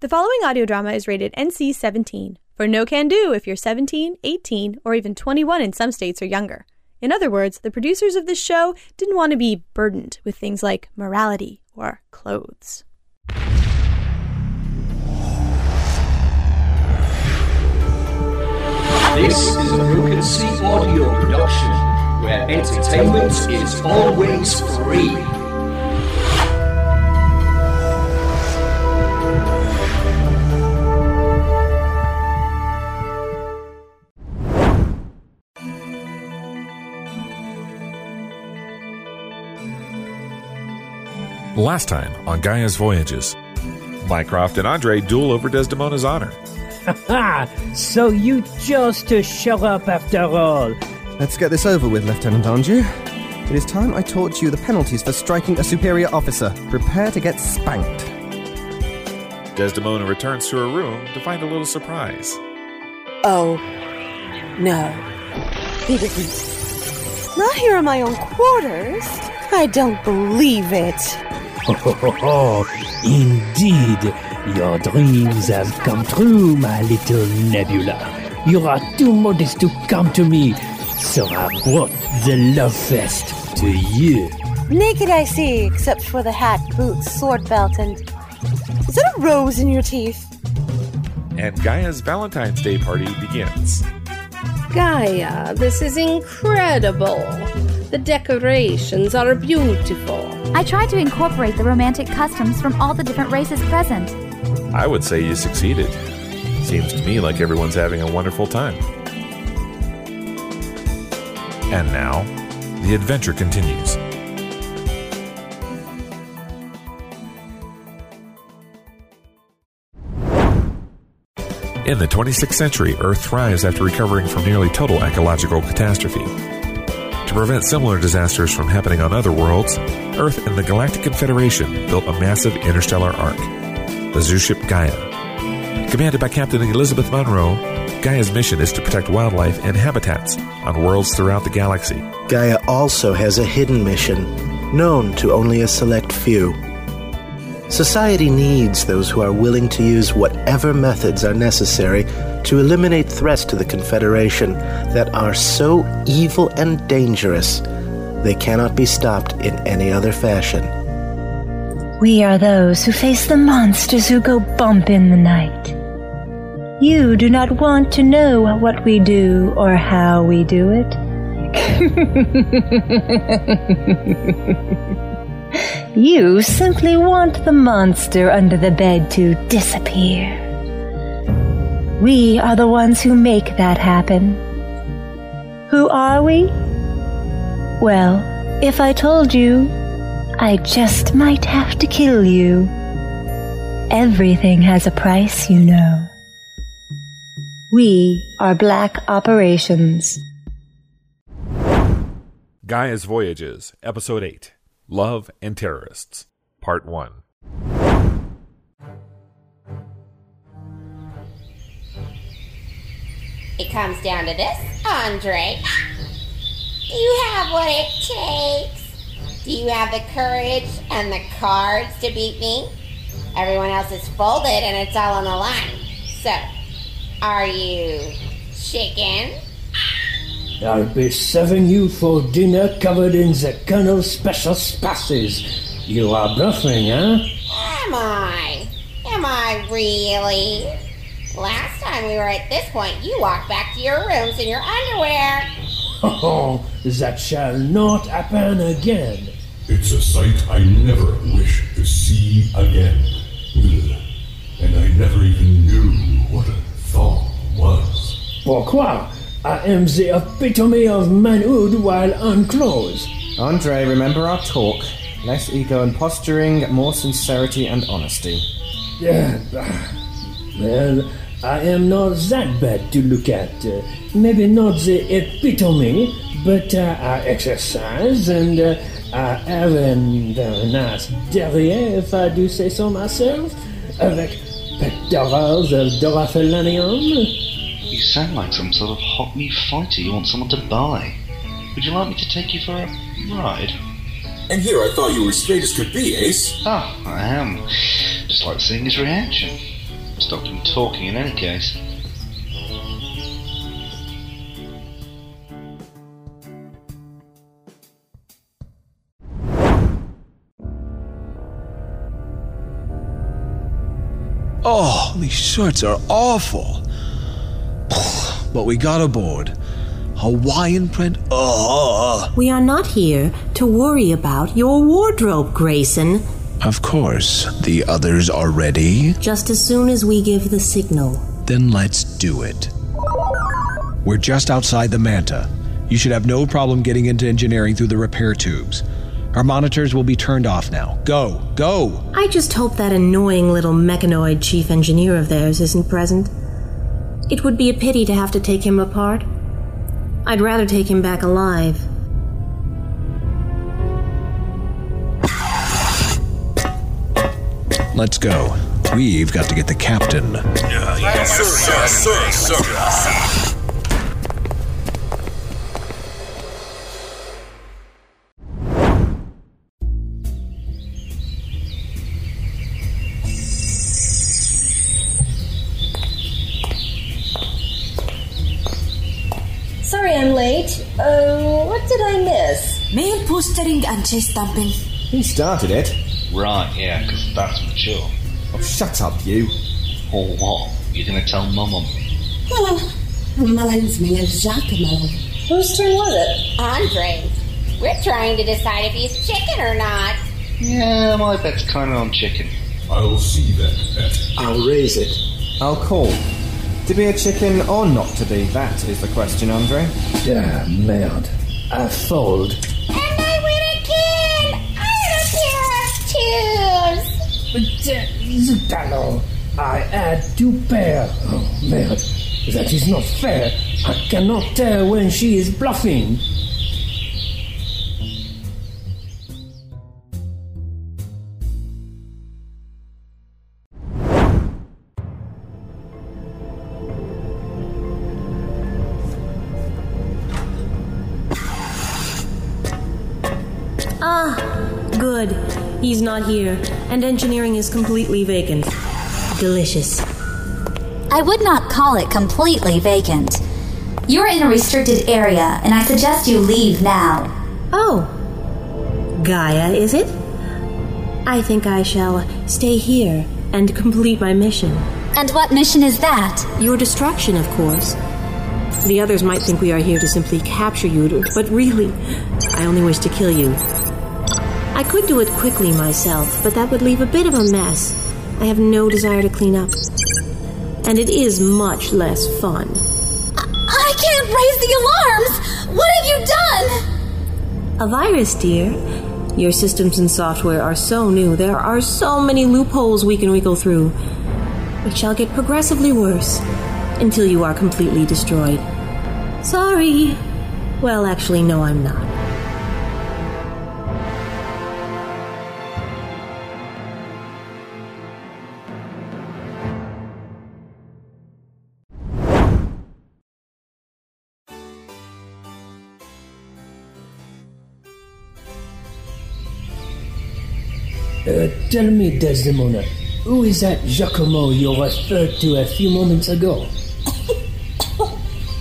The following audio drama is rated NC 17 for no can do if you're 17, 18, or even 21 in some states or younger. In other words, the producers of this show didn't want to be burdened with things like morality or clothes. This is a Broken Sea audio production where entertainment is always free. Last time on Gaia's Voyages, Mycroft and Andre duel over Desdemona's honor. So you chose to show up after all. Let's get this over with, Lieutenant Anjou. It is time I taught you the penalties for striking a superior officer. Prepare to get spanked. Desdemona returns to her room to find a little surprise. Oh, no. He didn't. Not here in my own quarters. I don't believe it. Oh, indeed, your dreams have come true, my little Nebula. You are too modest to come to me, so I brought the love fest to you. Naked I see, except for the hat, boots, sword belt, and. Is that a rose in your teeth? And Gaia's Valentine's Day party begins. Gaia, this is incredible. The decorations are beautiful. I tried to incorporate the romantic customs from all the different races present. I would say you succeeded. Seems to me like everyone's having a wonderful time. And now, the adventure continues. In the 26th century, Earth thrives after recovering from nearly total ecological catastrophe. To prevent similar disasters from happening on other worlds, Earth and the Galactic Confederation built a massive interstellar ark, the zoo ship Gaia. Commanded by Captain Elizabeth Monroe, Gaia's mission is to protect wildlife and habitats on worlds throughout the galaxy. Gaia also has a hidden mission, known to only a select few. Society needs those who are willing to use whatever methods are necessary to eliminate threats to the Confederation that are so evil and dangerous they cannot be stopped in any other fashion. We are those who face the monsters who go bump in the night. You do not want to know what we do or how we do it. you simply want the monster under the bed to disappear. We are the ones who make that happen. Who are we? Well, if I told you, I just might have to kill you. Everything has a price, you know. We are Black Operations. Gaia's Voyages, Episode 8 Love and Terrorists, Part 1. It comes down to this, Andre. Do you have what it takes? Do you have the courage and the cards to beat me? Everyone else is folded and it's all on the line. So, are you chicken? I'll be serving you for dinner covered in the Colonel's special spices. You are bluffing, huh? Am I? Am I really? Last time we were at this point, you walked back to your rooms in your underwear. Oh, that shall not happen again. It's a sight I never wish to see again. And I never even knew what a thought was. Pourquoi? I am the epitome of manhood while unclothed. Andre, remember our talk. Less ego and posturing, more sincerity and honesty. Yeah, well, I am not that bad to look at. Uh, maybe not the epitome, but uh, I exercise and uh, I have an, a nice derrière, if I do say so myself, avec pectorals of Dorafelanium. You sound like some sort of hot new fighter you want someone to buy. Would you like me to take you for a ride? And here I thought you were straight as could be, Ace. Oh, I am. Just like seeing his reaction. Stopped him talking in any case. Oh, these shirts are awful. But we got aboard. Hawaiian print. Oh. We are not here to worry about your wardrobe, Grayson. Of course, the others are ready. Just as soon as we give the signal. Then let's do it. We're just outside the Manta. You should have no problem getting into engineering through the repair tubes. Our monitors will be turned off now. Go, go! I just hope that annoying little mechanoid chief engineer of theirs isn't present. It would be a pity to have to take him apart. I'd rather take him back alive. Let's go. We've got to get the captain. Yes, sir, yes, sir, sir. Sorry I'm late. Uh, what did I miss? Male postering and chest dumping. He started it. Right, yeah, because that's mature. Oh, shut up, you. Or what? You're going to tell Mum? Reminds me of Giacomo. Whose turn was it? Andre's. We're trying to decide if he's chicken or not. Yeah, my bet's kind of on chicken. I'll see that bet. I'll raise it. I'll call. To be a chicken or not to be, that is the question, Andre. Ah, merde. I fold. Talon. I had two pair. Oh, merde. That is not fair. I cannot tell when she is bluffing. Not here, and engineering is completely vacant. Delicious. I would not call it completely vacant. You're in a restricted area, and I suggest you leave now. Oh. Gaia, is it? I think I shall stay here and complete my mission. And what mission is that? Your destruction, of course. The others might think we are here to simply capture you, but really, I only wish to kill you. I could do it quickly myself, but that would leave a bit of a mess. I have no desire to clean up. And it is much less fun. I can't raise the alarms! What have you done? A virus, dear. Your systems and software are so new, there are so many loopholes we can wiggle through. It shall get progressively worse until you are completely destroyed. Sorry. Well, actually, no, I'm not. Tell me, Desdemona, who is that Giacomo you referred to a few moments ago?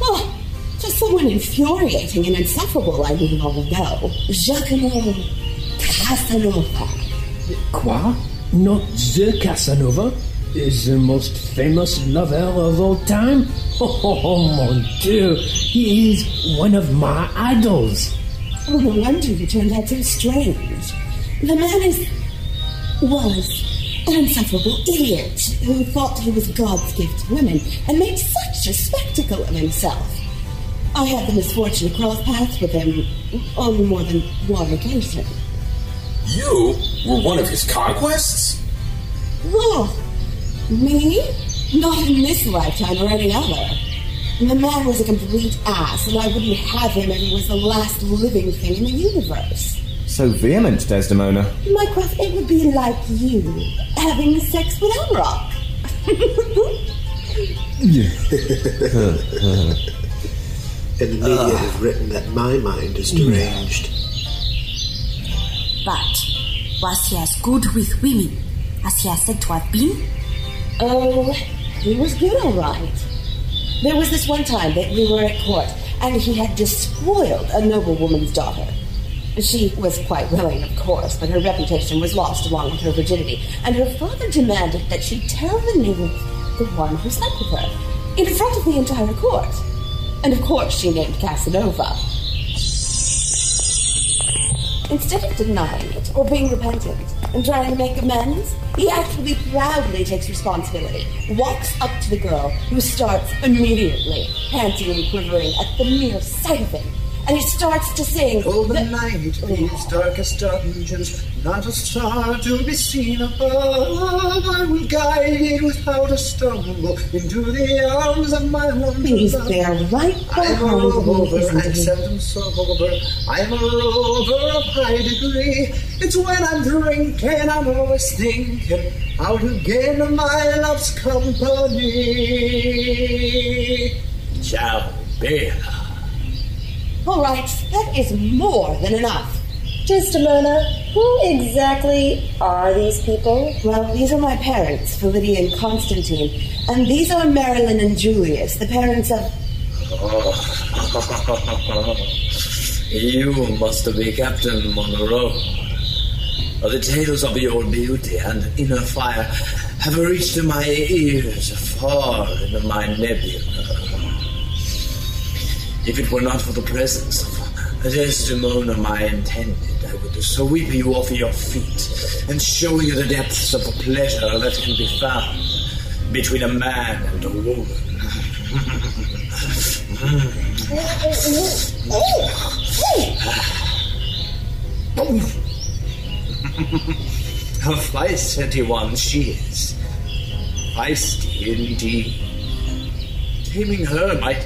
Oh, just someone infuriating and insufferable I long ago. Giacomo Casanova. Quoi? Not the Casanova? Is the most famous lover of all time? Oh, oh, oh, mon dieu, he is one of my idols. Oh, no wonder you turned out so strange. The man is. Was an insufferable idiot who thought he was God's gift to women and made such a spectacle of himself. I had the misfortune to cross paths with him on more than one occasion. You were one of his conquests? Oh, me? Not in this lifetime or any other. The man was a complete ass, and I wouldn't have him if he was the last living thing in the universe. So vehement, Desdemona. Mycroft, it would be like you having sex with Amrock. and the media have written that my mind is deranged. But was he as good with women as he has said to have been? Oh, he was good, all right. There was this one time that we were at court, and he had despoiled a noblewoman's daughter. She was quite willing, of course, but her reputation was lost along with her virginity, and her father demanded that she tell the name of the one who slept with her in front of the entire court. And of course, she named Casanova. Instead of denying it or being repentant and trying to make amends, he actually proudly takes responsibility, walks up to the girl, who starts immediately panting and quivering at the mere sight of him, and he starts to sing. Oh, the night leaves darkest dungeons, not a star to be seen above. I will guide it without a stumble into the arms of my one He's love. there right I'm a behind me, rover isn't and seldom sober. I'm a rover of high degree. It's when I'm drinking, I'm always thinking how to gain my love's company. Ciao, bella. All right, that is more than enough. Desdemona, who exactly are these people? Well, these are my parents, Philidia and Constantine, and these are Marilyn and Julius, the parents of. you must be Captain Monroe. The tales of your beauty and inner fire have reached my ears far into my nebula. If it were not for the presence of Desdemona, my intended, I would sweep you off your feet and show you the depths of pleasure that can be found between a man and a woman. A feisty one she is. Feisty indeed. Taming her might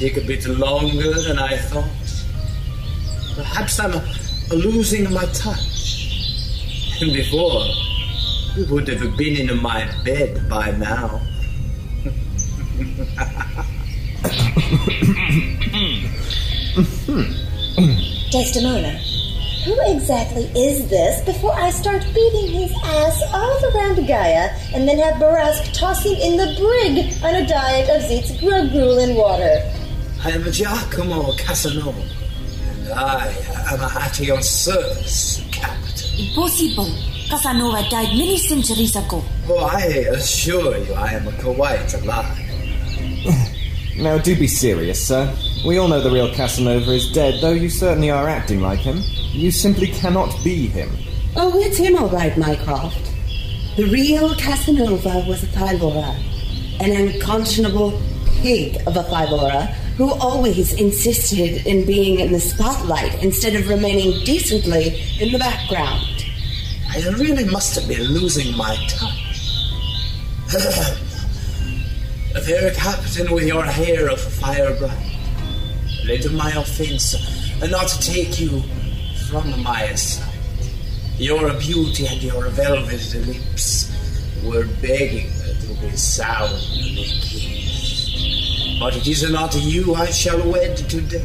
take a bit longer than I thought. Perhaps I'm losing my touch. And before, we would have been in my bed by now. Desdemona, who exactly is this before I start beating his ass all around Gaia and then have Barask toss him in the brig on a diet of Zeet's grub gruel and water? I am a Giacomo Casanova, and I am at your service, Captain. Impossible. Casanova died many centuries ago. Oh, I assure you I am quite alive. Now, do be serious, sir. We all know the real Casanova is dead, though you certainly are acting like him. You simply cannot be him. Oh, it's him, all right, Mycroft. The real Casanova was a Thylora, an unconscionable pig of a Thylora who always insisted in being in the spotlight instead of remaining decently in the background. I really must be losing my touch. A fair captain with your hair of fire bright, let my offense and not take you from my sight. Your beauty and your velvet lips were begging to be soundly kissed. But it is not you I shall wed today.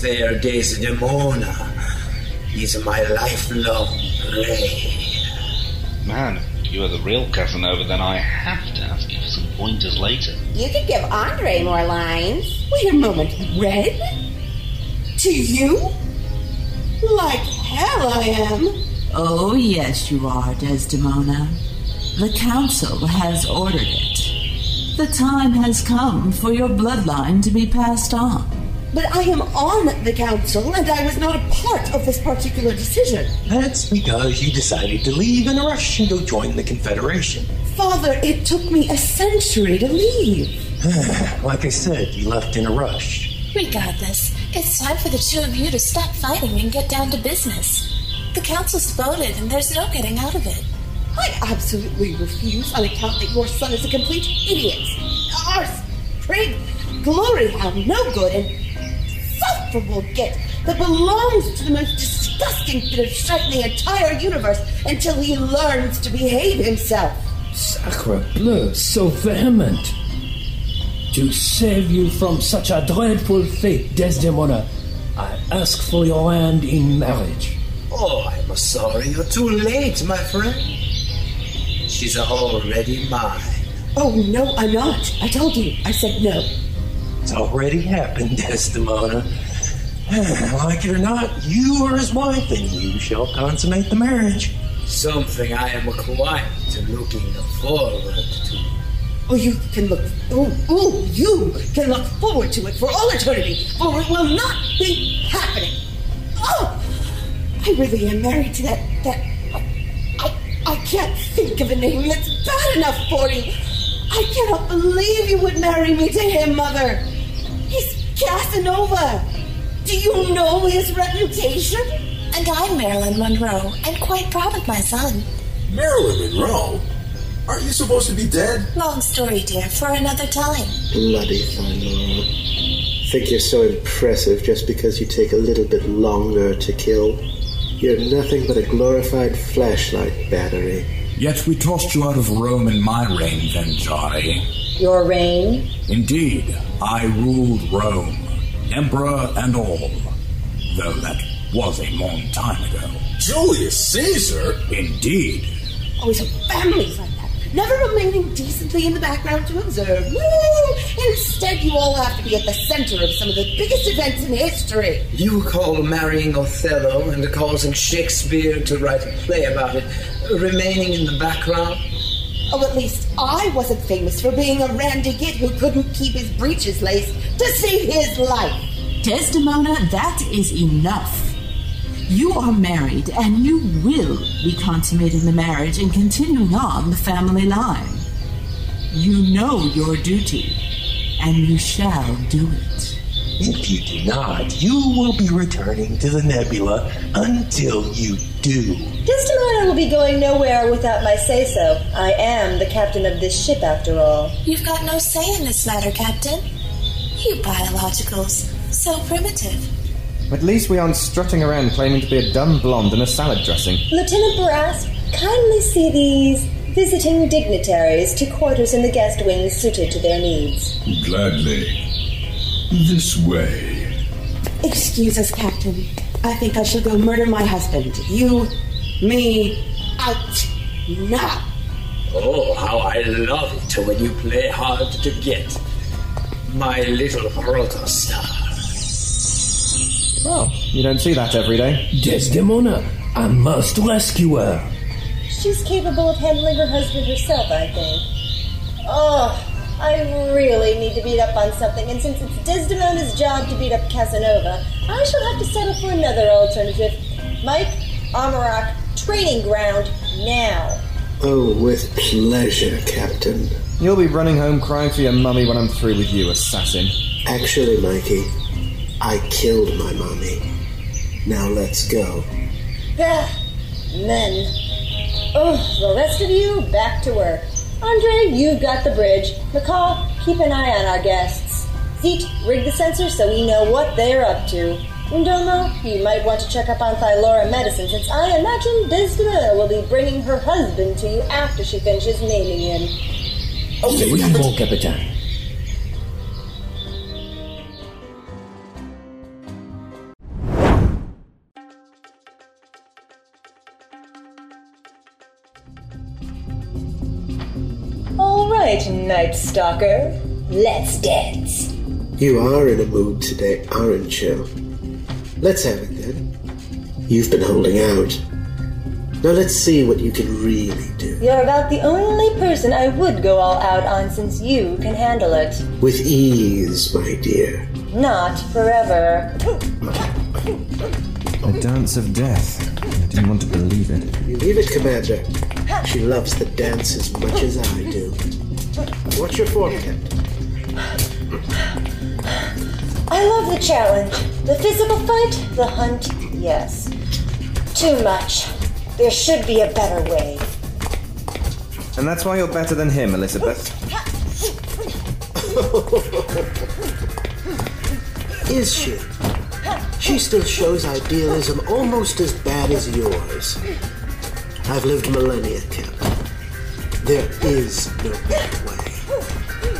Fair Desdemona is my lifelong prey. Man, if you are the real Casanova, then I have to ask you for some pointers later. You could give Andre more lines. Wait a moment, Red? To you? Like hell I am. Oh, yes, you are, Desdemona. The Council has ordered it. The time has come for your bloodline to be passed on. But I am on the council, and I was not a part of this particular decision. That's because you decided to leave in a rush and go join the Confederation. Father, it took me a century to leave. like I said, you left in a rush. Regardless, it's time for the two of you to stop fighting and get down to business. The council's voted, and there's no getting out of it. I absolutely refuse on account that your son is a complete idiot. Arse, prig, glory hound, no good, and insufferable git that belongs to the most disgusting bit of shit in the entire universe until he learns to behave himself. Sacre bleu, so vehement. To save you from such a dreadful fate, Desdemona, I ask for your hand in marriage. Oh, I'm sorry you're too late, my friend. She's already mine. Oh, no, I'm not. I told you. I said no. It's already happened, Desdemona. like it or not, you are his wife, and you shall consummate the marriage. Something I am quite to looking forward to. Oh, you can look. Oh, oh, you can look forward to it for all eternity, for it will not be happening. Oh, I really am married to that. That. I, I can't think of a name that's bad enough for you. I cannot believe you would marry me to him, Mother. He's Casanova. Do you know his reputation? And I'm Marilyn Monroe, and quite proud of my son. Marilyn Monroe? Aren't you supposed to be dead? Long story, dear, for another time. Bloody Thylora. Think you're so impressive just because you take a little bit longer to kill? You're nothing but a glorified flashlight battery. Yet we tossed you out of Rome in my reign, Venjari. Your reign? Indeed, I ruled Rome, emperor and all. Though that was a long time ago. Julius Caesar? Indeed. Oh, Always have families like that. Never remaining decently in the background to observe. Woo! Instead, you all have to be at the center of some of the biggest events in history. You call marrying Othello and causing Shakespeare to write a play about it remaining in the background? Oh, at least I wasn't famous for being a randy git who couldn't keep his breeches laced to save his life. Desdemona, that is enough. You are married, and you will be consummating the marriage and continuing on the family line. You know your duty, and you shall do it. If you do not, you will be returning to the nebula until you do. Desdemona will be going nowhere without my say so. I am the captain of this ship, after all. You've got no say in this matter, Captain. You biologicals, so primitive. At least we aren't strutting around claiming to be a dumb blonde in a salad dressing. Lieutenant Barras, kindly see these visiting dignitaries to quarters in the guest wing suited to their needs. Gladly. This way. Excuse us, Captain. I think I shall go murder my husband. You, me, out now. Oh, how I love it when you play hard to get. My little protostar. Well, you don't see that every day. Desdemona, I must rescue her. She's capable of handling her husband herself, I think. Oh, I really need to beat up on something, and since it's Desdemona's job to beat up Casanova, I shall have to settle for another alternative. Mike, Amarak, training ground, now. Oh, with pleasure, Captain. You'll be running home crying for your mummy when I'm through with you, assassin. Actually, Mikey, I killed my mommy. Now let's go. Ah, men. Oh, the rest of you, back to work. Andre, you've got the bridge. McCall, keep an eye on our guests. Zeet, rig the sensors so we know what they're up to. Ndomo, you might want to check up on Thylora medicine since I imagine Desdemona will be bringing her husband to you after she finishes naming him. Okay, oui, mon Stalker, let's dance. You are in a mood today, aren't you? Let's have it then. You've been holding out. Now let's see what you can really do. You're about the only person I would go all out on since you can handle it. With ease, my dear. Not forever. A dance of death. I didn't want to believe it. Believe it, Commander. She loves the dance as much as I do. What's your form, Captain? I love the challenge. The physical fight, the hunt, yes. Too much. There should be a better way. And that's why you're better than him, Elizabeth. Is she? She still shows idealism almost as bad as yours. I've lived millennia, Captain. There is no better way.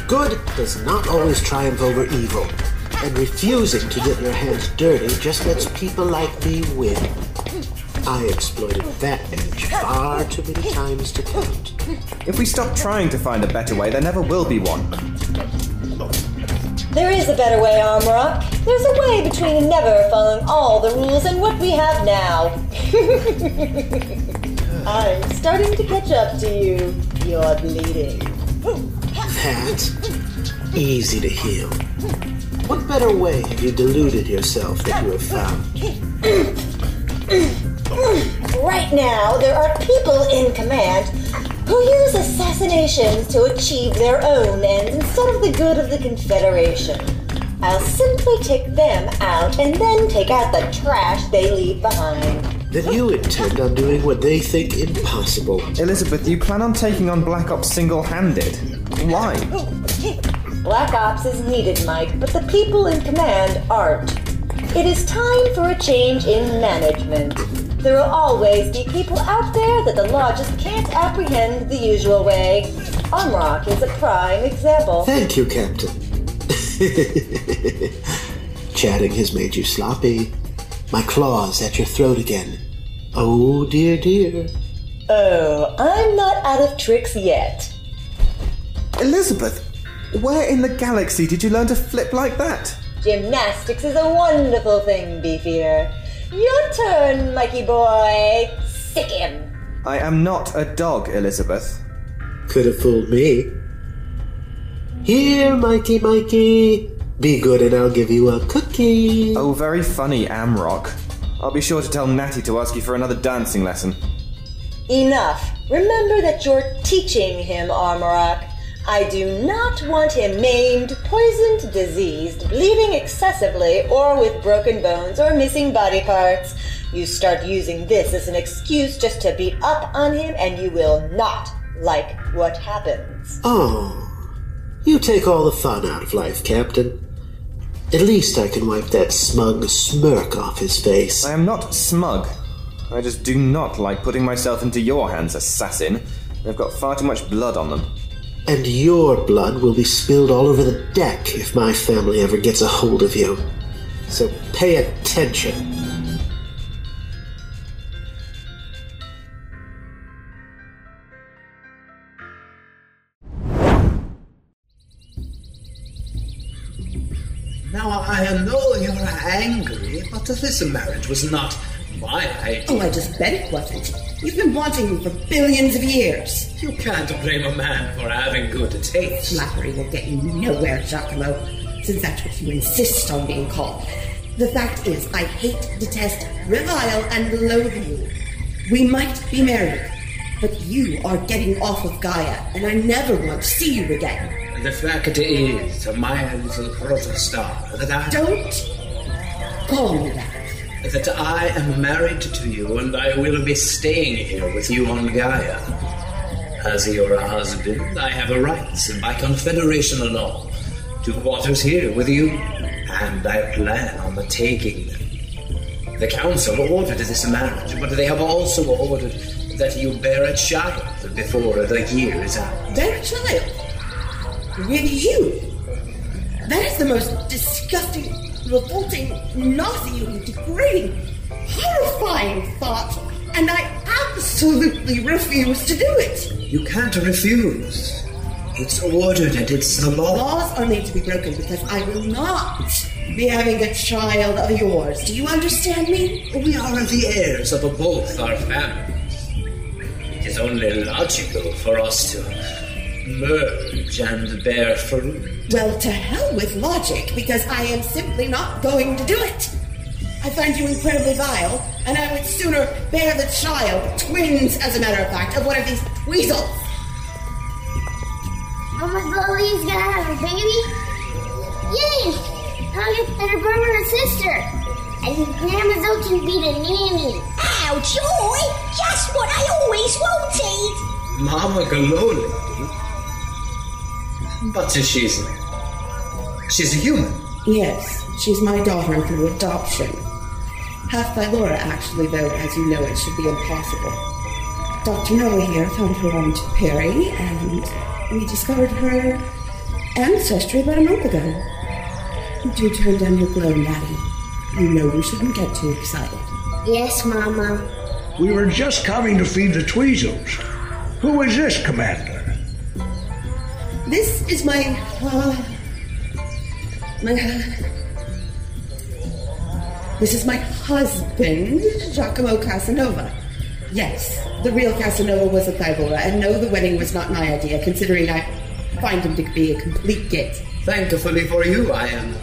Good does not always triumph over evil, and refusing to get your hands dirty just lets people like me win. I exploited that edge far too many times to count. If we stop trying to find a better way, there never will be one. There is a better way, Armrock. There's a way between never following all the rules and what we have now. I'm starting to catch up to you. You're bleeding. That easy to heal. What better way have you deluded yourself that you have found? Right now, there are people in command who use assassinations to achieve their own ends instead of the good of the Confederation. I'll simply take them out and then take out the trash they leave behind. Then you intend on doing what they think impossible. Elizabeth, you plan on taking on Black Ops single handed. Why? Black Ops is needed, Mike, but the people in command aren't. It is time for a change in management. There will always be people out there that the law just can't apprehend the usual way. Armrock is a prime example. Thank you, Captain. Chatting has made you sloppy. My claws at your throat again. Oh, dear, dear. Oh, I'm not out of tricks yet. Elizabeth, where in the galaxy did you learn to flip like that? Gymnastics is a wonderful thing, Beefeater. Your turn, Mikey boy. Sic him. I am not a dog, Elizabeth. Could have fooled me. Here, Mikey, Mikey. Be good and I'll give you a cookie. Oh, very funny, Amrock. I'll be sure to tell Natty to ask you for another dancing lesson. Enough. Remember that you're teaching him, Armorock. I do not want him maimed, poisoned, diseased, bleeding excessively, or with broken bones or missing body parts. You start using this as an excuse just to beat up on him, and you will not like what happens. Oh, you take all the fun out of life, Captain. At least I can wipe that smug smirk off his face. I am not smug. I just do not like putting myself into your hands, assassin. They've got far too much blood on them. And your blood will be spilled all over the deck if my family ever gets a hold of you. So pay attention. Now I know you're angry, but this marriage was not my idea. Oh, I just bet it wasn't. You've been wanting me for billions of years. You can't blame a man for having good taste. Flattery will get you nowhere, Giacomo, since that's what you insist on being called. The fact is, I hate, detest, revile, and loathe you. We might be married, but you are getting off of Gaia, and I never want to see you again. The fact is, my little protostar, that I don't call me that. That I am married to you, and I will be staying here with you on Gaia. As your husband, I have a right, by Confederation law to quarters here with you, and I plan on taking them. The Council ordered this marriage, but they have also ordered that you bear a child before the year is out. Bear a child? With you? That is the most disgusting, revolting, nauseating, degrading, horrifying thought, and I absolutely refuse to do it. You can't refuse. It's ordered and it's the law. Laws are made to be broken because I will not be having a child of yours. Do you understand me? We are the heirs of both our families. It is only logical for us to merge and bear fruit. Well, to hell with logic, because I am simply not going to do it. I find you incredibly vile, and I would sooner bear the child, twins, as a matter of fact, of one of these weasels. Oh Mama Lily's gonna have a baby? Yay! I'll get better brother and sister. And Grandma Zoe can be the nanny. Ow, Joy! Just what I always wanted! Mama Galoli? But she's. She's a human. Yes, she's my daughter through adoption. Half Thylora, actually, though, as you know, it should be impossible. Dr. Noah here found her on Perry, and we discovered her ancestry about a month ago. Do turn down your glow, Natty. You know we shouldn't get too excited. Yes, Mama. We were just coming to feed the tweezers. Who is this, Commander? This is my. Uh, my. This is my husband, Giacomo Casanova. Yes, the real Casanova was a Thylora, and no, the wedding was not my idea, considering I find him to be a complete git. Thankfully for you, I am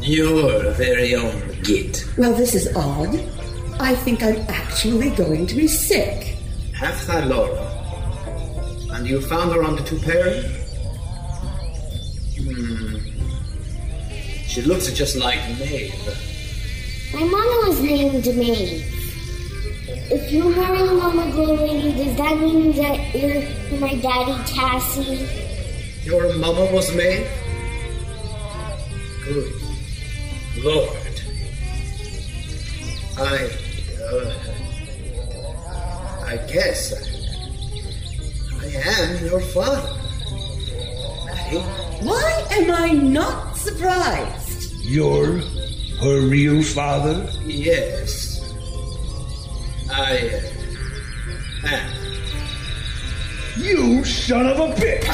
your very own git. Well, this is odd. I think I'm actually going to be sick. Half Thylora. And you found her on the Tuperi? Hmm. She looks just like Maeve. My mama was named Maeve. If you marry Mama Glow Lady, does that mean that you're my daddy Cassie? Your mama was Maeve? Good Lord. I. Uh, I guess I, I am your father. Maddie? Why am I not surprised? You're her real father? Yes. I uh, am. You son of a bitch!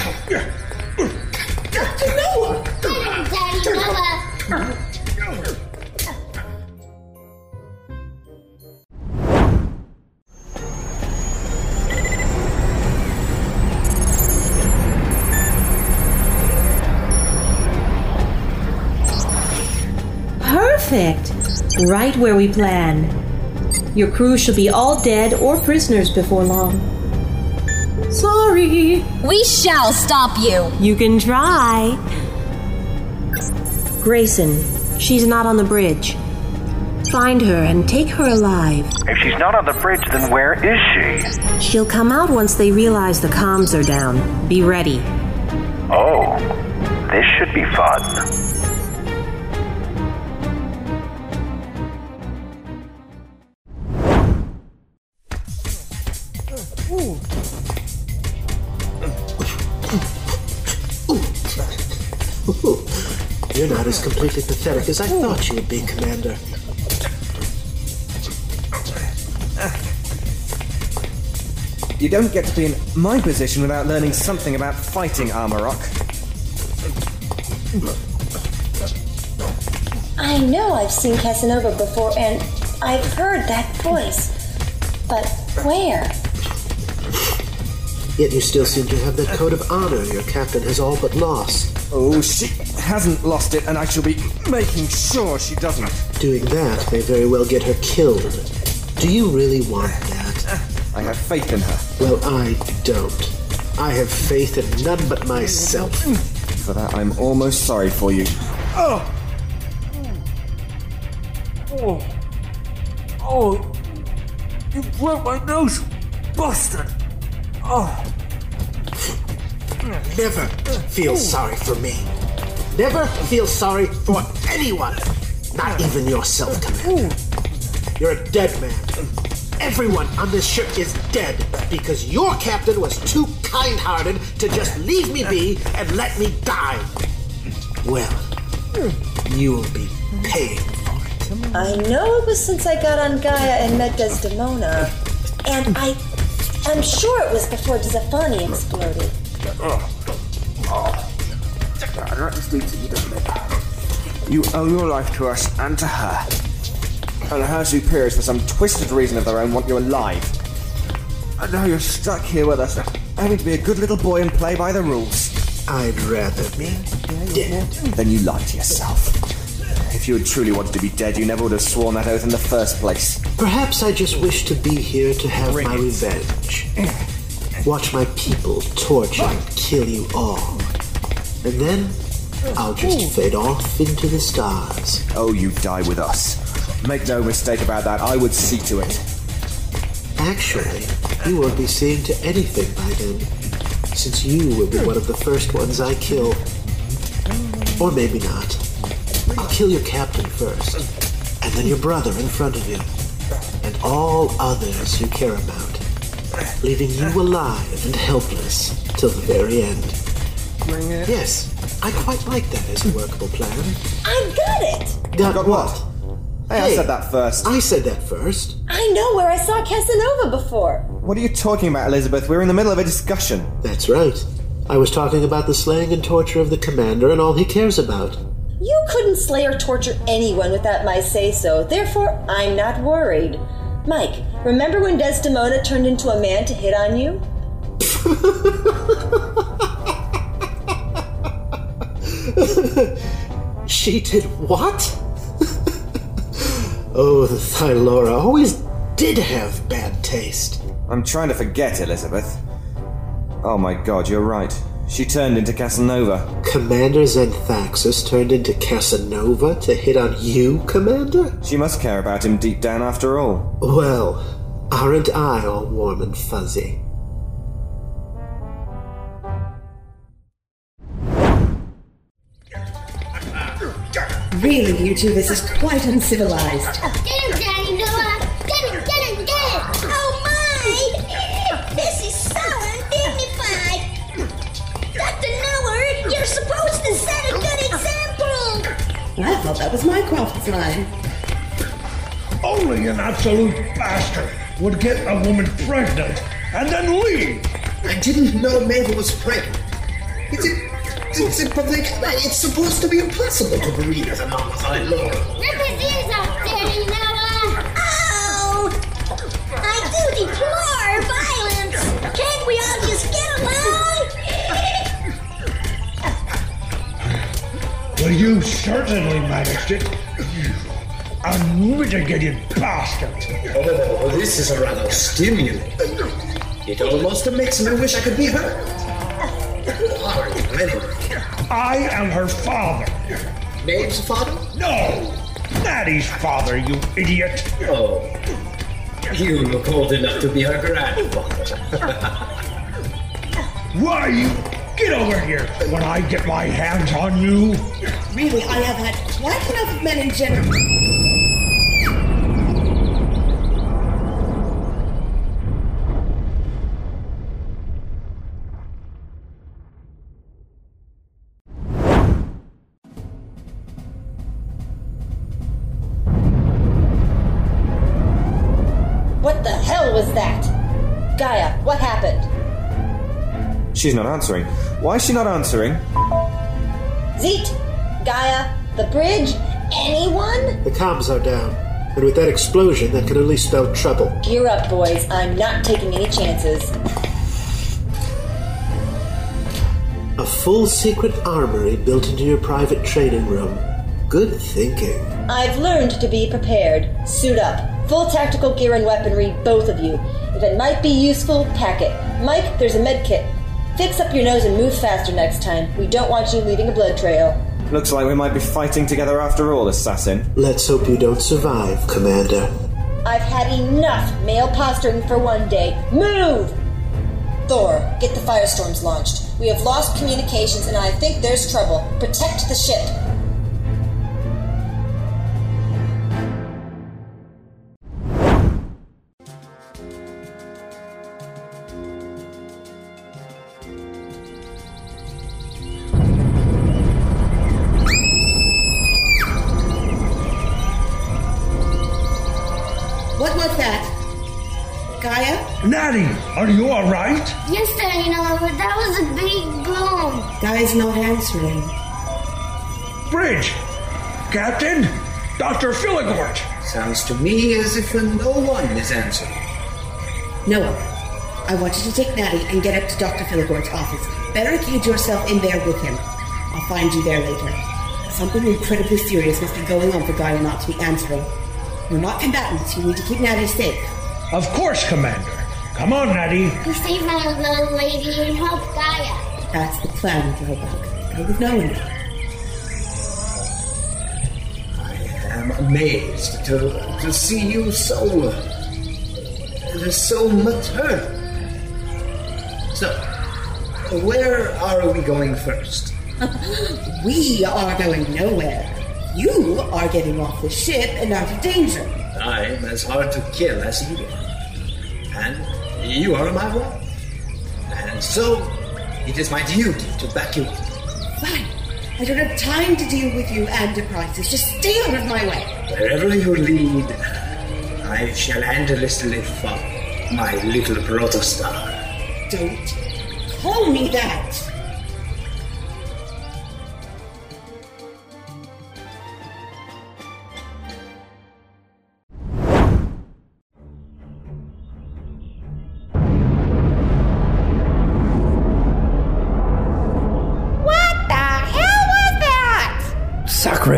Dr. Noah! Daddy Noah! Perfect! Right where we plan. Your crew shall be all dead or prisoners before long. Sorry. We shall stop you. You can try. Grayson, she's not on the bridge. Find her and take her alive. If she's not on the bridge, then where is she? She'll come out once they realize the comms are down. Be ready. Oh, this should be fun. Not pathetic as I thought you would be, Commander. You don't get to be in my position without learning something about fighting, Armorock. I know I've seen Casanova before, and I've heard that voice. But where? Yet you still seem to have that code of honor your captain has all but lost. Oh, she hasn't lost it, and I shall be making sure she doesn't. Doing that may very well get her killed. Do you really want that? I have faith in her. Well, I don't. I have faith in none but myself. For that, I'm almost sorry for you. Oh! Oh! Oh! You broke my nose, bastard! Oh! Never feel sorry for me. Never feel sorry for anyone. Not even yourself, Commander. You're a dead man. Everyone on this ship is dead because your captain was too kind hearted to just leave me be and let me die. Well, you will be paying for it. I know it was since I got on Gaia and met Desdemona. And I. I'm sure it was before Desafani exploded. You owe your life to us and to her. And her superiors, for some twisted reason of their own, want you alive. And now you're stuck here with us, having to be a good little boy and play by the rules. I'd rather be dead. Then you lied to yourself. If you had truly wanted to be dead, you never would have sworn that oath in the first place. Perhaps I just wish to be here to have my revenge. Watch my people torture and kill you all. And then I'll just fade off into the stars. Oh, you die with us. Make no mistake about that, I would see to it. Actually, you won't be seeing to anything by then, since you will be one of the first ones I kill. Or maybe not. I'll kill your captain first, and then your brother in front of you, and all others you care about, leaving you alive and helpless till the very end. Yes, I quite like that as a workable plan. I got it! Got, what? Hey, I said that first. I said that first. I know where I saw Casanova before. What are you talking about, Elizabeth? We're in the middle of a discussion. That's right. I was talking about the slaying and torture of the commander and all he cares about. You couldn't slay or torture anyone without my say so, therefore, I'm not worried. Mike, remember when Desdemona turned into a man to hit on you? she did what? oh, the Thylora always did have bad taste. I'm trying to forget, Elizabeth. Oh my god, you're right. She turned into Casanova. Commander Xanthaxis turned into Casanova to hit on you, Commander? She must care about him deep down after all. Well, aren't I all warm and fuzzy? Really, you two, this is quite uncivilized. Get example! I thought that was Mycroft's line. Only an absolute bastard would get a woman pregnant and then leave. I didn't know Mabel was pregnant. It's, it's, it's, it's supposed to be impossible to breathe as a mummified lord. Rip you certainly managed it. You unmitigated bastard. Oh, this is a rather stimulating. It almost makes me wish I could be her. Are you, anyway? I am her father. Maeve's father? No! Natty's father, you idiot! Oh. You look old enough to be her grandfather. Why, you get over here when I get my hands on you! Really, I have had quite enough men in general. She's not answering. Why is she not answering? Zeet? Gaia? The bridge? Anyone? The comms are down. And with that explosion, that could only spell trouble. Gear up, boys. I'm not taking any chances. A full secret armory built into your private training room. Good thinking. I've learned to be prepared. Suit up. Full tactical gear and weaponry, both of you. If it might be useful, pack it. Mike, there's a med kit. Fix up your nose and move faster next time. We don't want you leaving a blood trail. Looks like we might be fighting together after all, assassin. Let's hope you don't survive, Commander. I've had enough male posturing for one day. Move! Thor, get the firestorms launched. We have lost communications and I think there's trouble. Protect the ship. Answering. Bridge! Captain! Dr. Filligort! Sounds to me as if no one is answering. Noah, I want you to take Natty and get up to Dr. Filligort's office. Barricade yourself in there with him. I'll find you there later. Something incredibly serious must be going on for Gaia not to be answering. We're not combatants. You need to keep Natty safe. Of course, Commander. Come on, Natty. To save my little lady and help Gaia. That's the plan, Roebuck. Go with knowing. I'm amazed to, to see you so. Uh, so maternal. So, where are we going first? we are going nowhere. You are getting off the ship and out of danger. I'm as hard to kill as you are. And you are my wife. And so, it is my duty to back you up. I don't have time to deal with you and a crisis. Just stay out of my way. Wherever you lead, I shall endlessly follow. my little protostar. Don't call me that.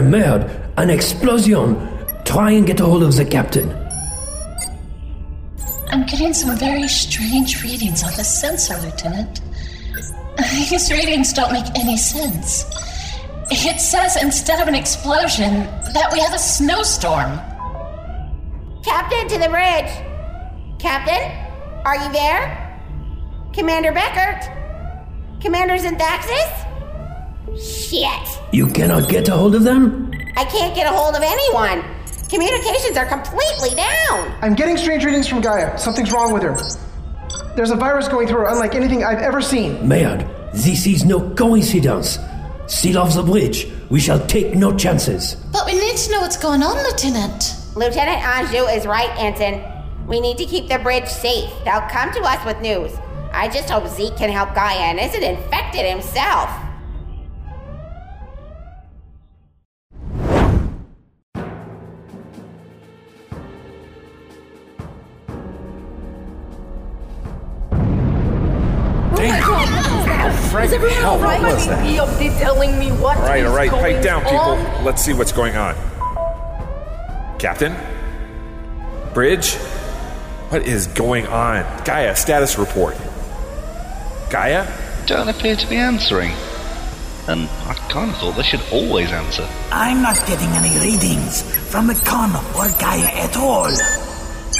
Sacre merde! An explosion! Try and get a hold of the captain. I'm getting some very strange readings on the sensor, Lieutenant. These readings don't make any sense. It says instead of an explosion, that we have a snowstorm. Captain to the bridge. Captain, are you there? Commander Beckert? Commander Xanthaxis? Shit! You cannot get a hold of them? I can't get a hold of anyone. Communications are completely down. I'm getting strange readings from Gaia. Something's wrong with her. There's a virus going through her unlike anything I've ever seen. Merde, this is no coincidence. Seal off the bridge. We shall take no chances. But we need to know what's going on, Lieutenant. Lieutenant Anjou is right, Ensign. We need to keep the bridge safe. They'll come to us with news. I just hope Zeet can help Gaia and isn't infected himself. Hell, all right? what was that? POD telling me what All right, all is right, going pipe down, people. on? Let's see what's going on. Captain? Bridge? What is going on? Gaia, status report. Gaia? Don't appear to be answering. And I kind of thought they should always answer. I'm not getting any readings from the con or Gaia at all.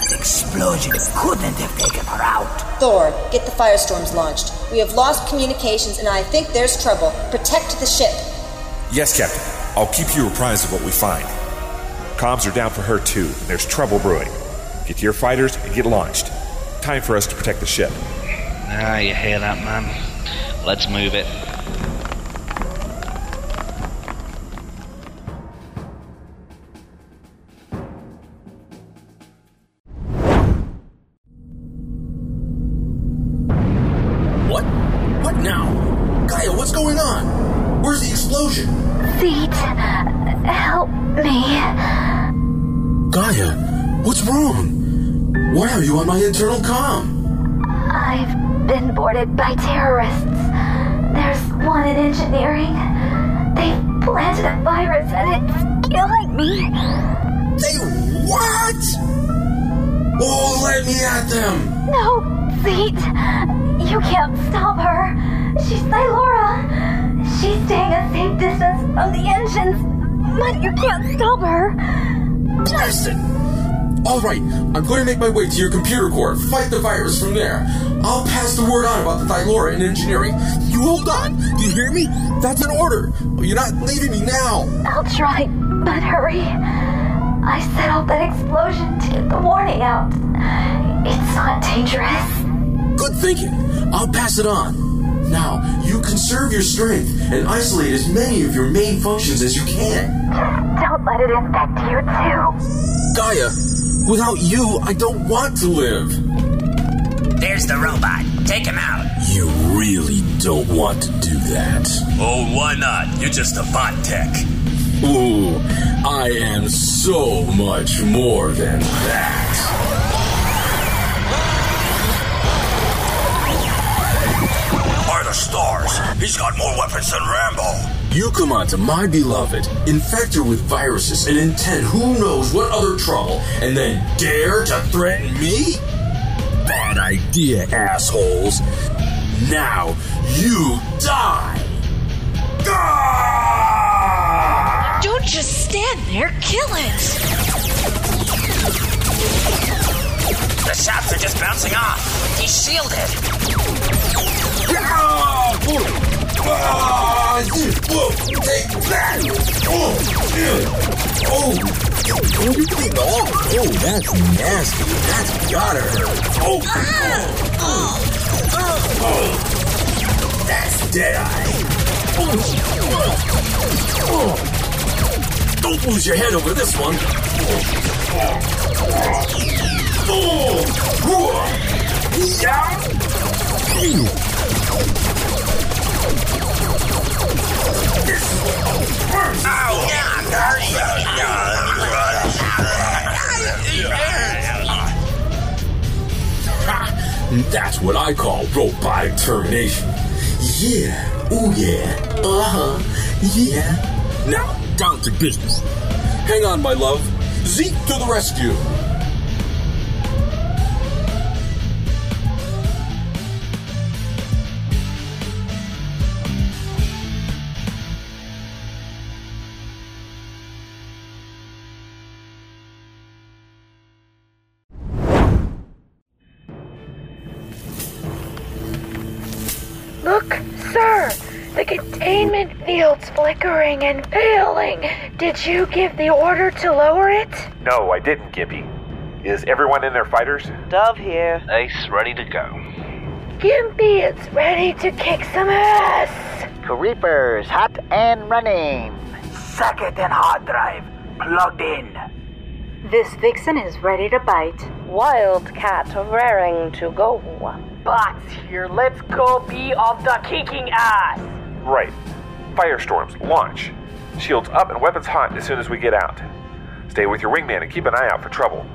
That explosion couldn't have taken her out. Thor, get the firestorms launched. We have lost communications and I think there's trouble. Protect the ship. Yes, Captain. I'll keep you apprised of what we find. Comms are down for her, too, and there's trouble brewing. Get to your fighters and get launched. Time for us to protect the ship. Ah, you hear that, man? Let's move it. There's one in engineering. They've planted a virus and it's killing me. They what? Oh, let me at them! No, Zeet. You can't stop her. She's Thylora. She's staying a safe distance from the engines, but you can't stop her. Blast it! All right, I'm going to make my way to your computer core. Fight the virus from there. I'll pass the word on about the Thylora and engineering. You hold on. Do you hear me? That's an order. You're not leaving me now. I'll try, but hurry. I set off that explosion to get the warning out. It's not dangerous. Good thinking. I'll pass it on. Now, you conserve your strength and isolate as many of your main functions as you can. Don't let it infect you, too. Gaia, without you, I don't want to live. There's the robot. Take him out. You really don't want to do that. Oh, why not? You're just a bot tech. Ooh, I am so much more than that. By the stars, he's got more weapons than Rambo. You come onto my beloved, infect her with viruses, and intend who knows what other trouble, and then dare to threaten me? Bad idea, assholes. Now you die! Don't just stand there, kill it! The shots are just bouncing off. He's shielded. Ah! Oh, oh, oh, oh, that's nasty. That's gotta hurt. Oh, oh, oh. Oh, oh. Don't lose your head over this one. That's what I call robotic termination. Yeah, oh yeah, uh huh, yeah. Now, down to business. Hang on, my love. Zeet to the rescue. Flickering and failing. Did you give the order to lower it? No, I didn't, Gimpy. Is everyone in their fighters? Dove here. Ace ready to go. Gimpy is ready to kick some ass. Creepers, hot and running. Second and hard drive, plugged in. This vixen is ready to bite. Wildcat raring to go. Bots here, let's go be of the kicking ass. Right. Firestorms, launch. Shields up and weapons hot as soon as we get out. Stay with your wingman and keep an eye out for trouble.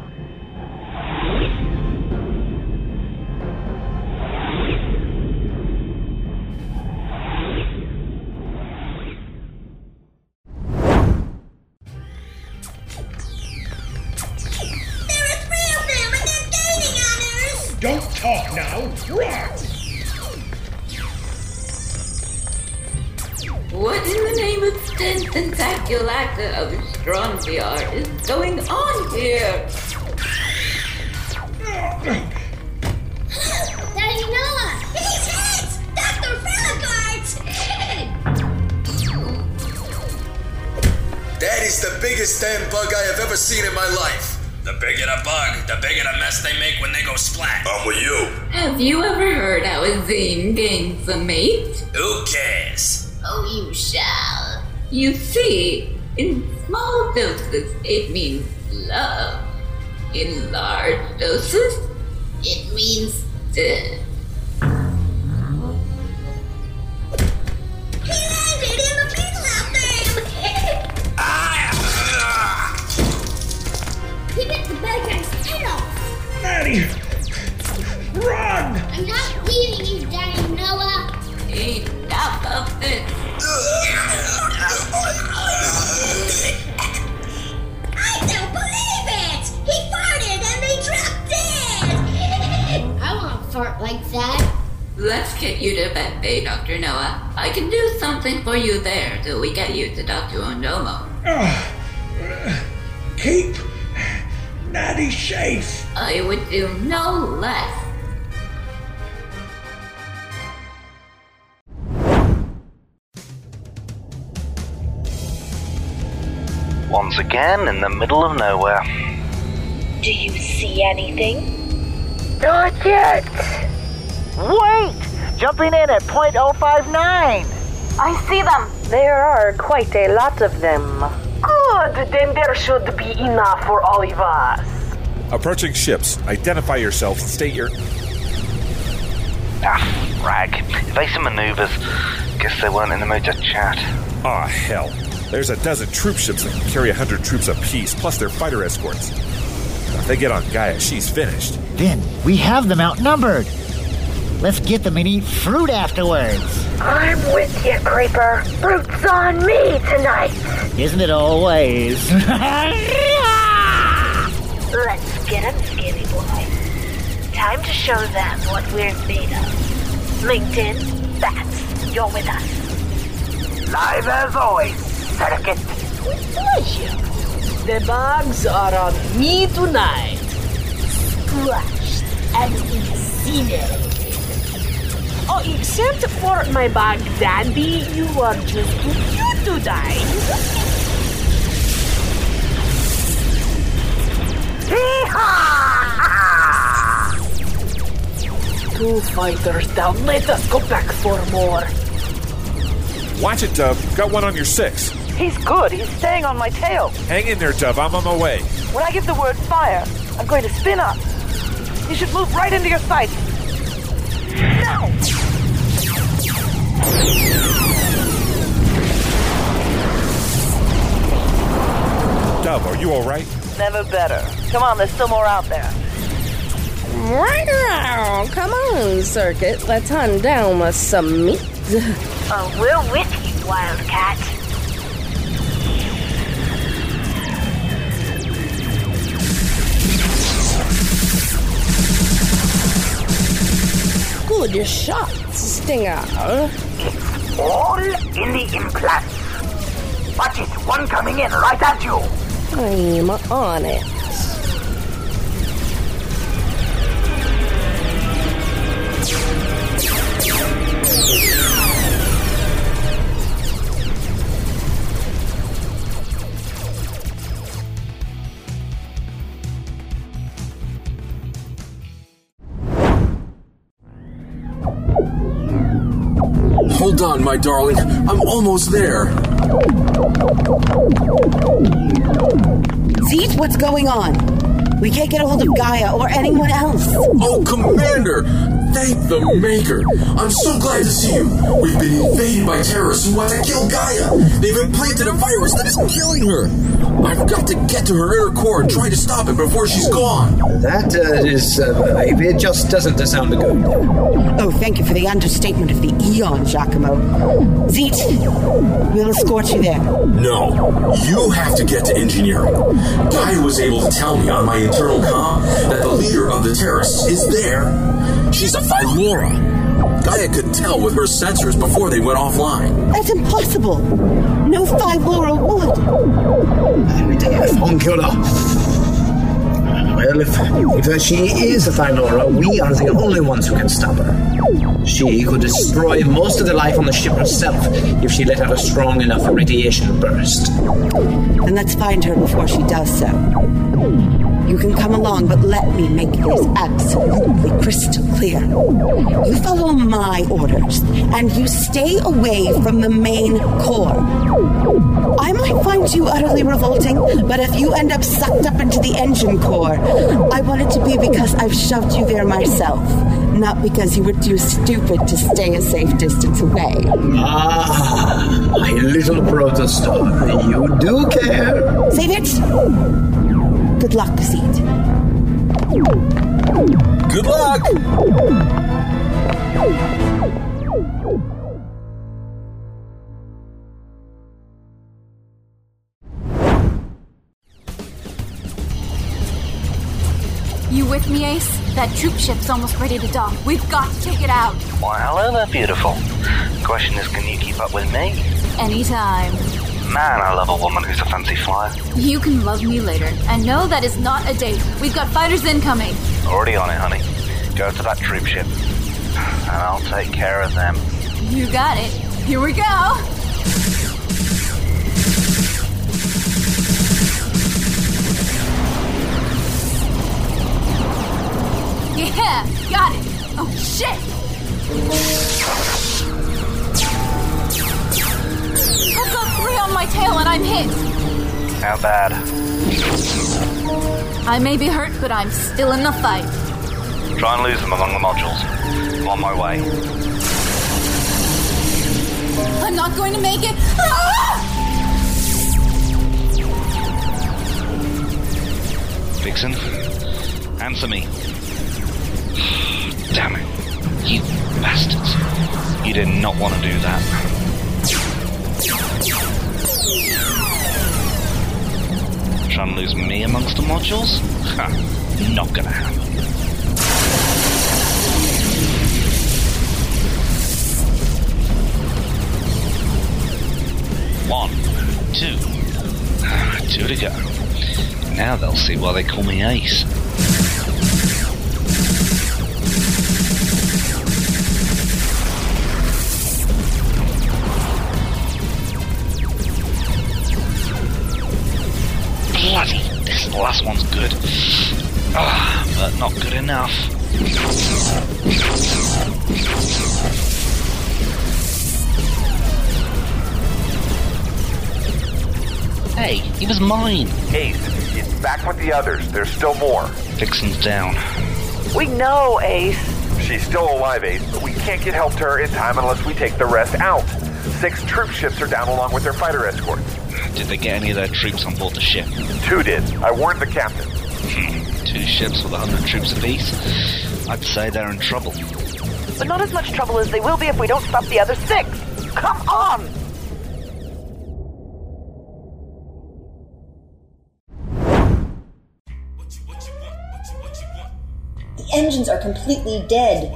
Don't talk now. Run! Of Sten Tentaculata of Stronviar is going on here? Daddy Noah! He's hit! Dr. Filligort's That is the biggest damn bug I have ever seen in my life. The bigger the bug, the bigger the mess they make when they go splat. I'm with you. Have you ever heard how a Zine gains a mate? Who cares? Oh, you shall. You see, in small doses, it means love. In large doses, it means death. Like that. Let's get you to bed eh, bay, Dr. Noah. I can do something for you there till we get you to Dr. Undomo. Ah, keep Natty safe. I would do no less. Once again in the middle of nowhere. Do you see anything? Not yet. Wait! Jumping in at point oh five nine. I see them. There are quite a lot of them. Good, then there should be enough for all of us. Approaching ships. Identify yourself and state your. Ah, rag. Evasive maneuvers. Guess they weren't in the mood to chat. Ah, hell. There's a dozen troop ships that can carry a hundred troops apiece, plus their fighter escorts. If they get on Gaia, she's finished. Then we have them outnumbered. Let's get them and eat fruit afterwards. I'm with you, Creeper. Fruit's on me tonight. Isn't it always? Let's get get 'em, skinny boy. Time to show them what we're made of. LinkedIn, Bats, you're with us. Live as always, Circuit. With pleasure. The bugs are on me tonight. Crushed and incinerated. Oh, except for my bug daddy, you are just too cute to die. Two fighters down. Let us go back for more. Watch it, Dove. Got one on your six. He's good. He's staying on my tail. Hang in there, Dove. I'm on my way. When I give the word fire, I'm going to spin up, You should move right into your sight. Now! Dove, are you alright? Never better. Come on, there's still more out there. Right around. Come on, Circuit. Let's hunt down with some meat. Oh, we're with you, Wildcat. Good shot, Stinger. All in the implants. Watch it, one coming in right at you. I'm on it. On, my darling. I'm almost there. Zeet, what's going on? We can't get a hold of Gaia or anyone else. Oh, Commander! Thank the Maker! I'm so glad to see you! We've been invaded by terrorists who want to kill Gaia! They've implanted a virus that is killing her! I've got to get to her inner core and try to stop it before she's gone! That uh, is. Uh, it just doesn't sound good. Oh, thank you for the understatement of the eon, Giacomo. Zeet, we'll escort you there. No, you have to get to engineering. Gaia was able to tell me on my internal comm that the leader of the terrorists is there. She's a Thylora. Gaia could tell with her sensors before they went offline. That's impossible. No Thylora would. Oncula. Well, if, if she is a Thylora, we are the only ones who can stop her. She could destroy most of the life on the ship herself if she let out a strong enough radiation burst. Then let's find her before she does so. You can come along, but let me make this absolutely crystal clear. You follow my orders, and you stay away from the main core. I might find you utterly revolting, but if you end up sucked up into the engine core, I want it to be because I've shoved you there myself, not because you were too stupid to stay a safe distance away. Ah, my little protostar, you do care. Save it! Good luck, Zeet. Good luck! You with me, Ace? That troop ship's almost ready to dock. We've got to take it out. Why, hello there, beautiful. Question is, can you keep up with me? Anytime. Man, I love a woman who's a fancy flyer. You can love me later. And no, that is not a date. We've got fighters incoming. Already on it, honey. Go to that troop ship, and I'll take care of them. You got it. Here we go. Yeah, got it. Oh, shit. I've got three on my tail and I'm hit. How bad? I may be hurt, but I'm still in the fight. Try and lose them among the modules. I'm on my way. I'm not going to make it. Ah! Vixen, answer me. Damn it. You bastards. You did not want to do that. Trying to lose me amongst the modules? Ha, not gonna happen. One, two, ah, two to go. Now they'll see why they call me Ace. This last one's good. Ah, but not good enough. Hey, he was mine. Ace, it's back with the others. There's still more. Vixen's down. We know, Ace. She's still alive, Ace, but we can't get help to her in time unless we take the rest out. Six troop ships are down along with their fighter escorts. Did they get any of their troops on board the ship? Two did. I warned the captain. Hmm, two ships with a hundred troops apiece? I'd say they're in trouble. But not as much trouble as they will be if we don't stop the other six. Come on! The engines are completely dead.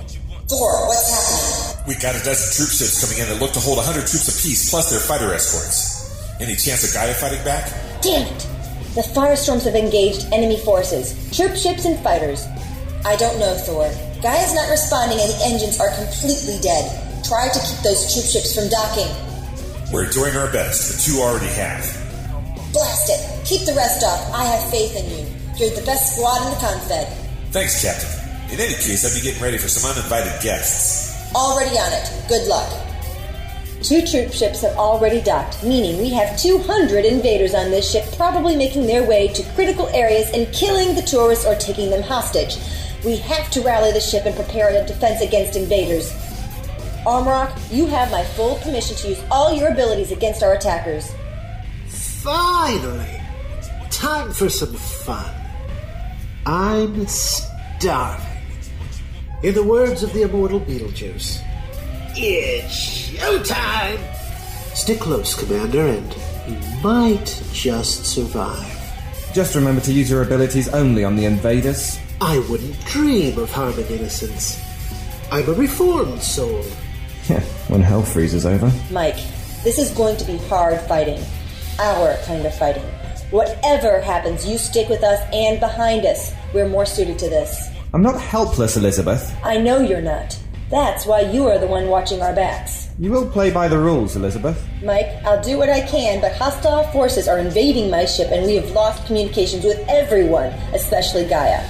Thor, what's happening? We got a dozen troop ships coming in that look to hold 100 troops apiece, plus their fighter escorts. Any chance of Gaia fighting back? Damn it! The firestorms have engaged enemy forces, troop ships and fighters. I don't know, Thor. Gaia's not responding and the engines are completely dead. Try to keep those troop ships from docking. We're doing our best, but two already have. Blast it! Keep the rest off. I have faith in you. You're the best squad in the Confed. Thanks, Captain. In any case, I'd be getting ready for some uninvited guests. Already on it. Good luck. Two troop ships have already docked, meaning we have 200 invaders on this ship, probably making their way to critical areas and killing the tourists or taking them hostage. We have to rally the ship and prepare a defense against invaders. Armorok, you have my full permission to use all your abilities against our attackers. Finally! Time for some fun. I'm starving. In the words of the immortal Beetlejuice, it's showtime! Stick close, Commander, and you might just survive. Just remember to use your abilities only on the invaders. I wouldn't dream of harming innocents. I'm a reformed soul. Yeah, when hell freezes over. Mike, this is going to be hard fighting. Our kind of fighting. Whatever happens, you stick with us and behind us. We're more suited to this. I'm not helpless, Elizabeth. I know you're not. That's why you are the one watching our backs. You will play by the rules, Elizabeth. Mike, I'll do what I can, but hostile forces are invading my ship and we have lost communications with everyone, especially Gaia.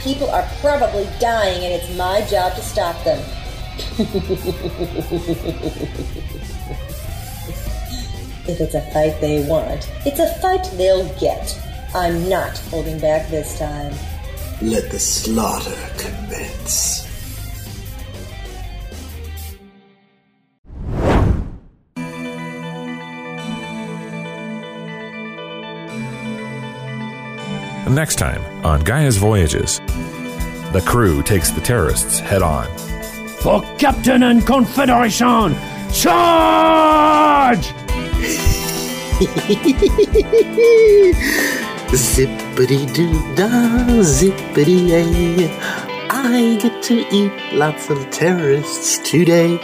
People are probably dying and it's my job to stop them. if it's a fight they want, it's a fight they'll get. I'm not holding back this time. Let the slaughter commence. Next time on Gaia's Voyages, the crew takes the terrorists head on. For Captain and Confederation, charge! zippity doo dah, zippity eh. I get to eat lots of terrorists today.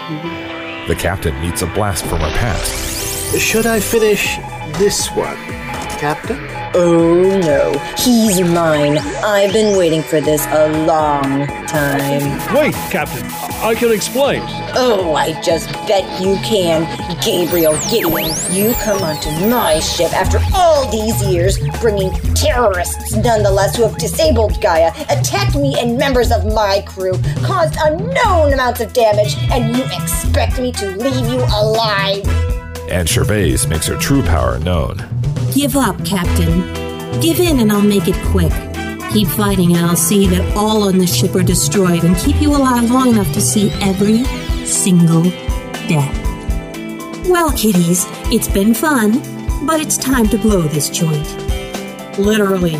The captain meets a blast from her past. Should I finish this one, Captain? Oh no, he's mine. I've been waiting for this a long time. Wait, Captain, I can explain. Oh, I just bet you can. Gabriel Gideon, you come onto my ship after all these years, bringing terrorists nonetheless who have disabled Gaia, attacked me and members of my crew, caused unknown amounts of damage, and you expect me to leave you alive. And Gervais makes her true power known. Give up, Captain. Give in and I'll make it quick. Keep fighting and I'll see that all on the ship are destroyed and keep you alive long enough to see every single death. Well, kiddies, it's been fun, but it's time to blow this joint. Literally.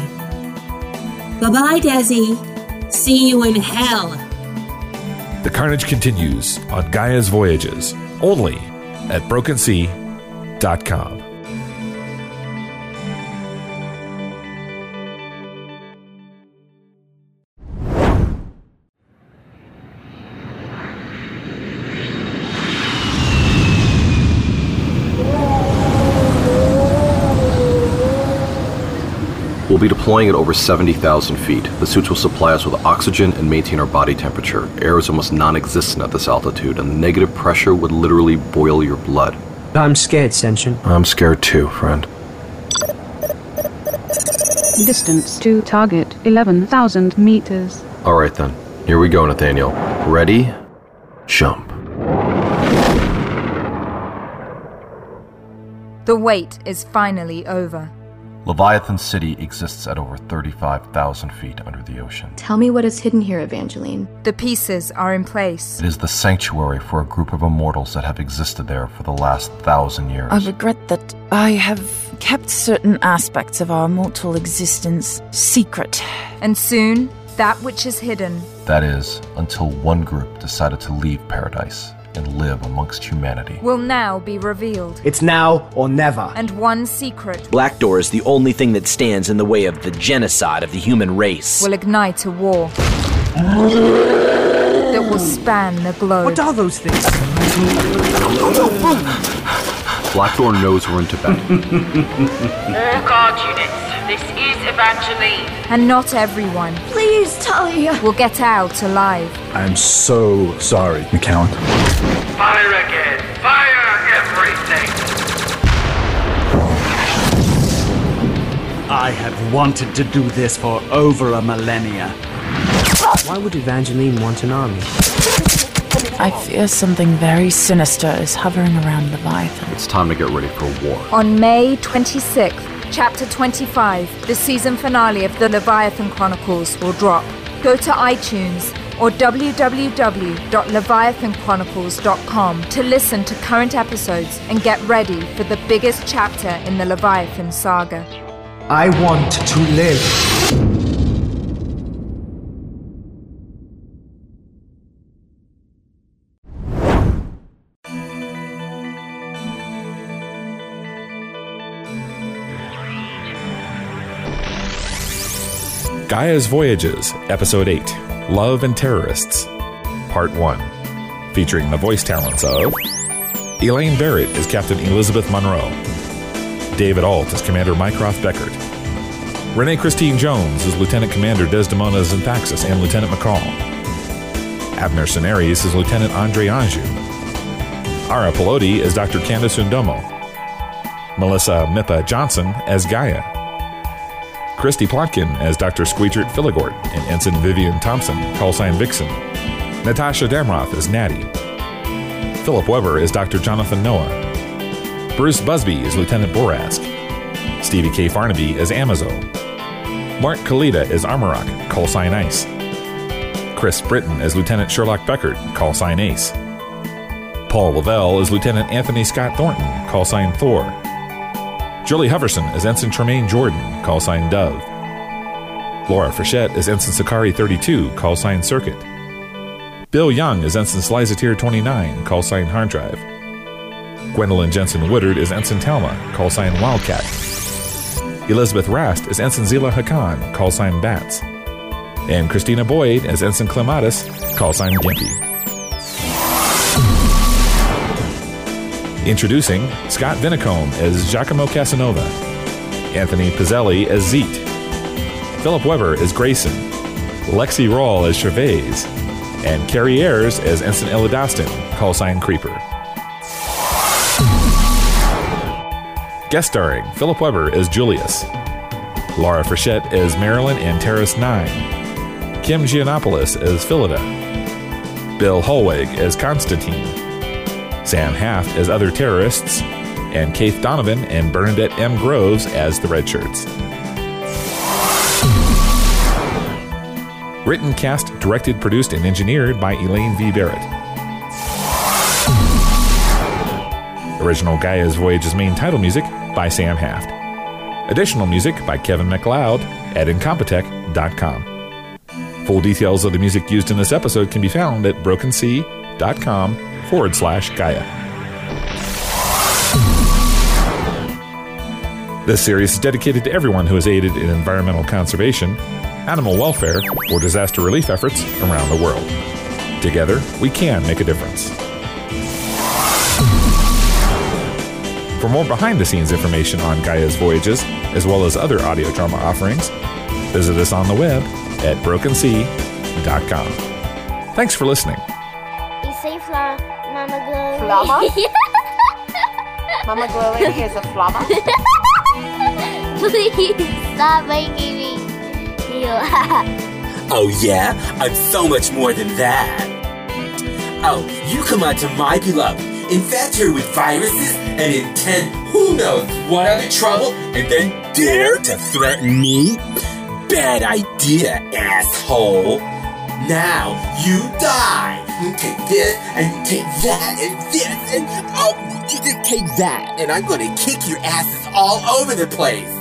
Bye bye, Desi. See you in hell. The carnage continues on Gaia's Voyages, only at BrokenSea.com. We'll be deploying at over 70,000 feet. The suits will supply us with oxygen and maintain our body temperature. Air is almost non existent at this altitude, and the negative pressure would literally boil your blood. I'm scared, Sentient. I'm scared too, friend. Distance to target 11,000 meters. Alright then. Here we go, Nathaniel. Ready? Jump. The wait is finally over. Leviathan City exists at over 35,000 feet under the ocean. Tell me what is hidden here, Evangeline. The pieces are in place. It is the sanctuary for a group of immortals that have existed there for the last thousand years. I regret that I have kept certain aspects of our mortal existence secret. And soon, that which is hidden. That is, until one group decided to leave paradise and live amongst humanity. Will now be revealed. It's now or never. And one secret. Black Door is the only thing that stands in the way of the genocide of the human race. Will ignite a war that will span the globe. What are those things? Black Door knows we're in Tibet. All guard units, this is Evangeline. And not everyone. Please, Talia. Will get out alive. I'm so sorry, McCowan. Fire again. Fire everything. I have wanted to do this for over a millennia. Why would Evangeline want an army? I fear something very sinister is hovering around Leviathan. It's time to get ready for war. On May 26th, Chapter 25, the season finale of the Leviathan Chronicles, will drop. Go to iTunes or www.leviathanchronicles.com to listen to current episodes and get ready for the biggest chapter in the Leviathan saga. I want to live. Gaia's Voyages, Episode 8 Love and Terrorists, Part 1, featuring the voice talents of Elaine Barrett as Captain Elizabeth Monroe, David Alt as Commander Mycroft Beckert, Renee Christine Jones as Lieutenant Commander Desdemona Xanthaxis and Lieutenant McCall, Abner Senaries as Lieutenant Andre Anjou, Ara Peloti as Dr. Candace Undomo, Melissa Mitha Johnson as Gaia, Christy Plotkin as Dr. Squeechert Filligort and Ensign Vivian Thompson, call sign Vixen, Natasha Damroth as Natty, Philip Weber as Dr. Jonathan Noah, Bruce Busby as Lieutenant Borask, Stevie K. Farnaby as Amazo, Mark Kalita as Armorok, call sign Ice, Chris Britton as Lieutenant Sherlock Beckert, call sign Ace, Paul Lavelle as Lieutenant Anthony Scott Thornton, call sign Thor, Julie Hoverson as Ensign Tremaine Jordan, call sign Dove. Laura Frechette as Ensign Sakari 32, call sign Circuit. Bill Young as Ensign Slizateer 29, call sign Hard Drive. Gwendolyn Jensen Woodard as Ensign Talma, call sign Wildcat. Elizabeth Rast as Ensign Zila Hakan, call sign Bats. And Christina Boyd as Ensign Clematis, call sign Gimpy. Introducing Scott Vinicombe as Giacomo Casanova, Anthony Pizzelli as Zeet, Philip Weber as Grayson, Lexi Rawl as Gervais, and Carrie Ayers as Ensign Elidastin, call sign Creeper. Guest starring Philip Weber as Julius, Laura Frechette as Marilyn and Terrace 9, Kim Giannopoulos as Philida, Bill Holweg as Constantine, Sam Haft as other terrorists, and Keith Donovan and Bernadette M. Groves as the Red Shirts. Written, cast, directed, produced, and engineered by Elaine V. Barrett. Original Gaia's Voyage's main title music by Sam Haft. Additional music by Kevin MacLeod at Incompetech.com. Full details of the music used in this episode can be found at brokensea.com forward slash Gaia. This series is dedicated to everyone who has aided in environmental conservation, animal welfare, or disaster relief efforts around the world. Together, we can make a difference. For more behind the scenes information on Gaia's voyages, as well as other audio drama offerings, visit us on the web at brokensea.com. Thanks for listening. You say fla- Mama Glory. Flama? Mama Glory is a flama? Please stop making me Oh, yeah? I'm so much more than that. Oh, you come out to my beloved, infect her with viruses and intend who who knows what other trouble and then dare to threaten me? Bad idea, asshole. Now you die. You take this and you take that and this and oh, you just take that and I'm gonna kick your asses all over the place.